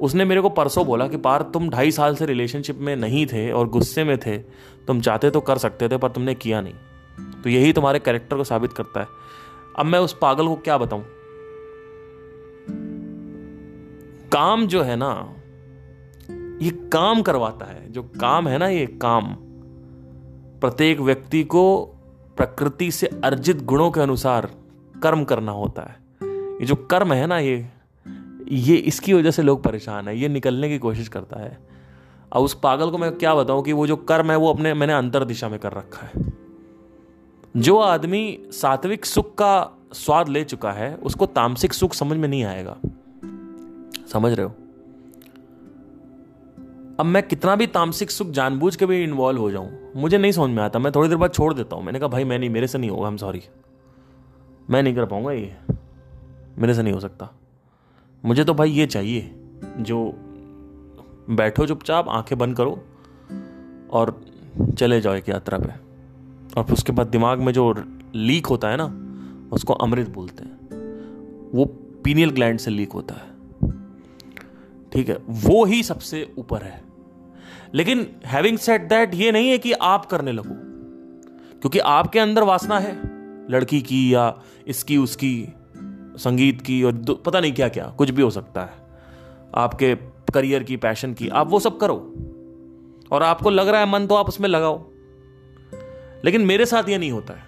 उसने मेरे को परसों बोला कि, पार, तुम ढाई साल से रिलेशनशिप में नहीं थे और गुस्से में थे। तुम चाहते तो कर सकते थे, पर तुमने किया नहीं। तो यही तुम्हारे कैरेक्टर को साबित करता है। अब मैं उस पागल को क्या बताऊँ? काम जो है ना ये काम करवाता है। जो काम है ना ये काम, प्रत्येक व्यक्ति को प्रकृति से अर्जित गुणों के अनुसार कर्म करना होता है। ये जो कर्म है ना ये ये इसकी वजह से लोग परेशान है, ये निकलने की कोशिश करता है। अब उस पागल को मैं क्या बताऊँ कि वो जो कर्म है वो अपने, मैंने अंतर दिशा में कर रखा है। जो आदमी सात्विक सुख का स्वाद ले चुका है, उसको तामसिक सुख समझ में नहीं आएगा। समझ रहे हो? अब मैं कितना भी तामसिक सुख जानबूझ के भी इन्वॉल्व हो जाऊँ, मुझे नहीं समझ में आता। मैं थोड़ी देर बाद छोड़ देता हूँ। मैंने कहा, भाई, मैं नहीं, मेरे से नहीं होगा हम सॉरी मैं नहीं कर पाऊँगा ये। मेरे से नहीं हो सकता। मुझे तो भाई ये चाहिए, जो बैठो चुपचाप, आँखें बंद करो और चले जाओ एक यात्रा पे। और फिर उसके बाद दिमाग में जो लीक होता है ना, उसको अमृत बोलते हैं। वो पीनियल ग्लैंड से लीक होता है। ठीक है? वो ही सबसे ऊपर है। लेकिन हैविंग सेट दैट ये नहीं है कि आप करने लगो। क्योंकि आपके अंदर वासना है, लड़की की या इसकी, उसकी, संगीत की और पता नहीं क्या क्या कुछ भी हो सकता है। आपके करियर की पैशन की, आप वो सब करो। और आपको लग रहा है मन तो आप उसमें लगाओ। लेकिन मेरे साथ ये नहीं होता है।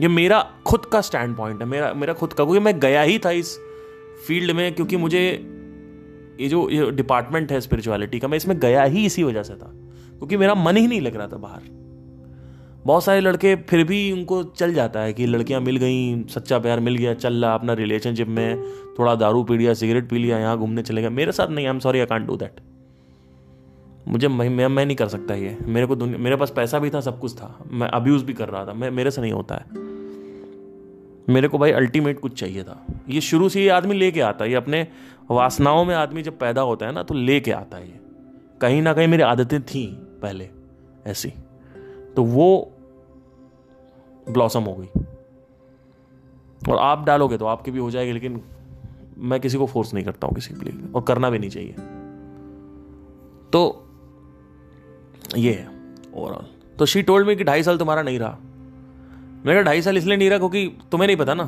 ये मेरा खुद का स्टैंड पॉइंट है, मेरा मेरा खुद का, क्योंकि मैं गया ही था इस फ़ील्ड में, क्योंकि मुझे ये जो ये डिपार्टमेंट है स्पिरिचुअलिटी का, मैं इसमें गया ही इसी वजह से था, क्योंकि मेरा मन ही नहीं लग रहा था बाहर। बहुत सारे लड़के फिर भी उनको चल जाता है कि लड़कियाँ मिल गई, सच्चा प्यार मिल गया, चल रहा अपना रिलेशनशिप में, थोड़ा दारू पी लिया सिगरेट पी लिया, यहाँ घूमने चले गया मेरे साथ नहीं I am sorry I can't do that मुझे मैं मैं नहीं कर सकता ये। मेरे को मेरे पास पैसा भी था, सब कुछ था। मैं अब्यूज़ भी कर रहा था। मैं, मेरे से नहीं होता है। मेरे को भाई अल्टीमेट कुछ चाहिए था। ये शुरू से ये आदमी लेके आता है। ये अपने वासनाओं में आदमी जब पैदा होता है ना तो लेके आता है ये। कहीं ना कहीं मेरी आदतें थी पहले, ऐसी। तो वो ब्लॉसम हो गई। और आप डालोगे तो आपकी भी हो जाएगी, लेकिन मैं किसी को फोर्स नहीं करता हूँ किसी के लिए, और करना भी नहीं चाहिए। तो ये है ओवरऑल तो शी टोल्ड मी कि ढाई साल तुम्हारा नहीं रहा। मेरा ढाई साल इसलिए नहीं रहा क्योंकि तुम्हें नहीं पता ना।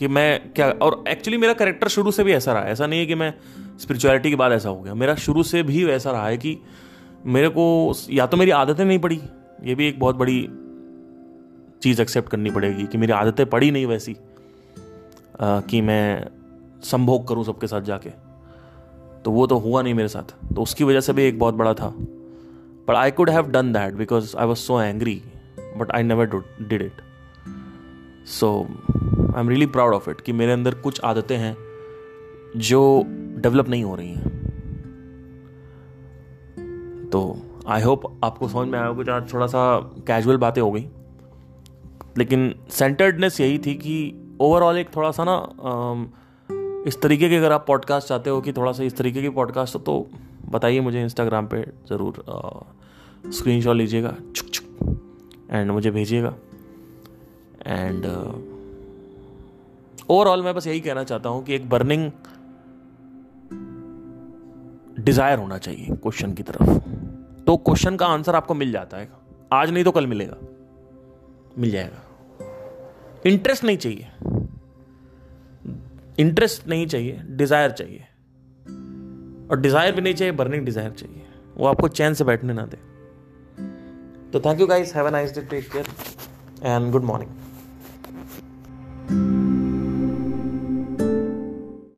कि मैं क्या और एक्चुअली मेरा करेक्टर शुरू से भी ऐसा रहा ऐसा नहीं है कि मैं स्पिरिचुअलिटी के बाद ऐसा हो गया। मेरा शुरू से भी वैसा रहा है कि मेरे को या तो मेरी आदतें नहीं पड़ी ये भी एक बहुत बड़ी चीज़ एक्सेप्ट करनी पड़ेगी कि मेरी आदतें पड़ी नहीं वैसी आ, कि मैं संभोग करूँ सबके साथ जाके। तो वो तो हुआ नहीं मेरे साथ। तो उसकी वजह से भी एक बहुत बड़ा था। But I could have done that because I was so angry but I never did it so I am really proud of it कि मेरे अंदर कुछ आदतें हैं जो डेवलप नहीं हो रही हैं। तो आई होप आपको समझ में आया कुछ आज थोड़ा सा कैजुअल बातें हो गई। लेकिन सेंटर्डनेस यही थी कि ओवरऑल एक थोड़ा सा ना इस तरीके के अगर आप पॉडकास्ट चाहते हो कि थोड़ा सा इस तरीके की पॉडकास्ट हो तो बताइए मुझे इंस्टाग्राम पे ज़रूर स्क्रीन शॉट लीजिएगा। चुक चुक एंड मुझे भेजिएगा। एंड ओवरऑल मैं बस यही कहना चाहता हूँ कि एक बर्निंग डिज़ायर होना चाहिए क्वेश्चन की तरफ़। तो क्वेश्चन का आंसर आपको मिल जाता है। आज नहीं तो कल मिलेगा। मिल जाएगा। इंटरेस्ट नहीं चाहिए। इंटरेस्ट नहीं चाहिए डिज़ायर चाहिए। और डिज़ायर भी नहीं चाहिए बर्निंग डिज़ायर चाहिए। वो आपको चैन से बैठने ना दे। तो thank you guys have a nice day take care and good morning